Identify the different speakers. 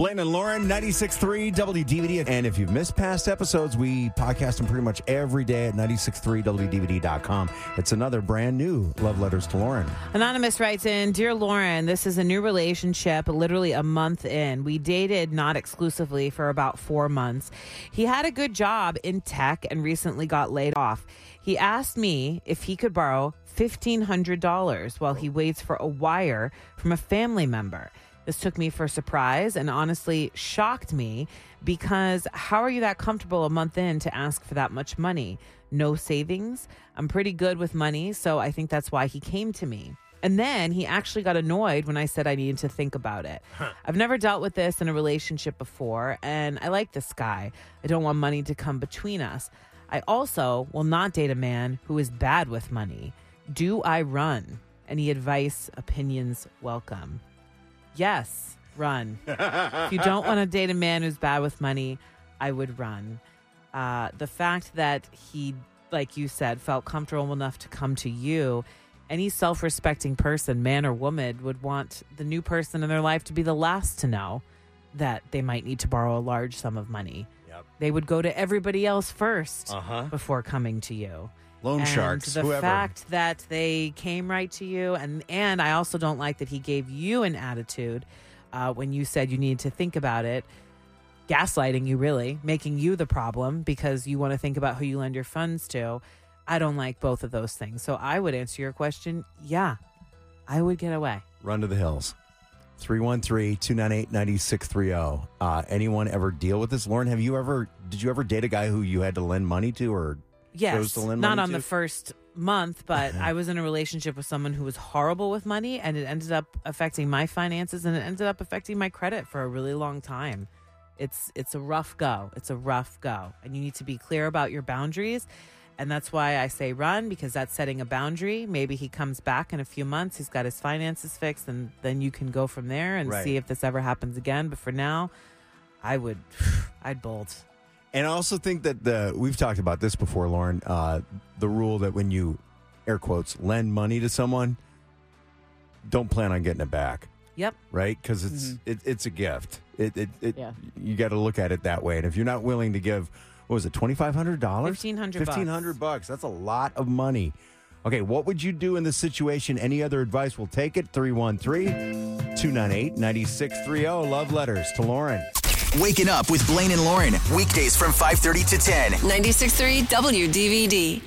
Speaker 1: Blaine and Lauren, 96.3 WDVD. And if you've missed past episodes, we podcast them pretty much every day at 96.3WDVD.com. It's another brand new Love Letters to Lauren.
Speaker 2: Anonymous writes in Dear Lauren, this is a new relationship, literally a month in. We dated not exclusively for about four months. He had a good job in tech and recently got laid off. He asked me if he could borrow $1,500 while he waits for a wire from a family member. This took me for surprise and honestly shocked me because how are you that comfortable a month in to ask for that much money? No savings. I'm pretty good with money, so I think that's why he came to me. And then he actually got annoyed when I said I needed to think about it. I've never dealt with this in a relationship before, and I like this guy. I don't want money to come between us. I also will not date a man who is bad with money. Do I run? Any advice, opinions, welcome. Yes, run. if you don't want to date a man who's bad with money, I would run. Uh, the fact that he, like you said, felt comfortable enough to come to you, any self respecting person, man or woman, would want the new person in their life to be the last to know that they might need to borrow a large sum of money.
Speaker 1: Yep.
Speaker 2: They would go to everybody else 1st
Speaker 1: Uh-huh.
Speaker 2: before coming to you.
Speaker 1: Loan
Speaker 2: and
Speaker 1: sharks,
Speaker 2: The
Speaker 1: whoever.
Speaker 2: fact that they came right to you, and and I also don't like that he gave you an attitude uh, when you said you needed to think about it, gaslighting you really, making you the problem because you want to think about who you lend your funds to. I don't like both of those things. So I would answer your question. Yeah, I would get away.
Speaker 1: Run to the hills. 313-298-9630. Uh, anyone ever deal with this? Lauren, have you ever, did you ever date a guy who you had to lend money to or chose
Speaker 2: Yes,
Speaker 1: to lend
Speaker 2: not on
Speaker 1: to?
Speaker 2: the first month, but I was in a relationship with someone who was horrible with money, and it ended up affecting my finances, and it ended up affecting my credit for a really long time. It's it's a rough go. It's a rough go, and you need to be clear about your boundaries. And that's why I say run because that's setting a boundary. Maybe he comes back in a few months. He's got his finances fixed, and then you can go from there and
Speaker 1: Right.
Speaker 2: see if this ever happens again. But for now, I would, I'd bolt.
Speaker 1: And I also think that the we've talked about this before, Lauren. Uh, the rule that when you air quotes lend money to someone, don't plan on getting it back,
Speaker 2: Yep.
Speaker 1: right? Because it's it, it's a gift. It it, it
Speaker 2: Yeah.
Speaker 1: you got to look at it that way. And if you're not willing to give, what was it, twenty five hundred dollars,
Speaker 2: $1,500
Speaker 1: fifteen hundred bucks? That's a lot of money. Okay, what would you do in this situation? Any other advice? We'll take it. 313 298 9630. Love letters to Lauren.
Speaker 3: Waking up with Blaine and Lauren. Weekdays from 5:30 to 10.
Speaker 4: 96.3 WDVD.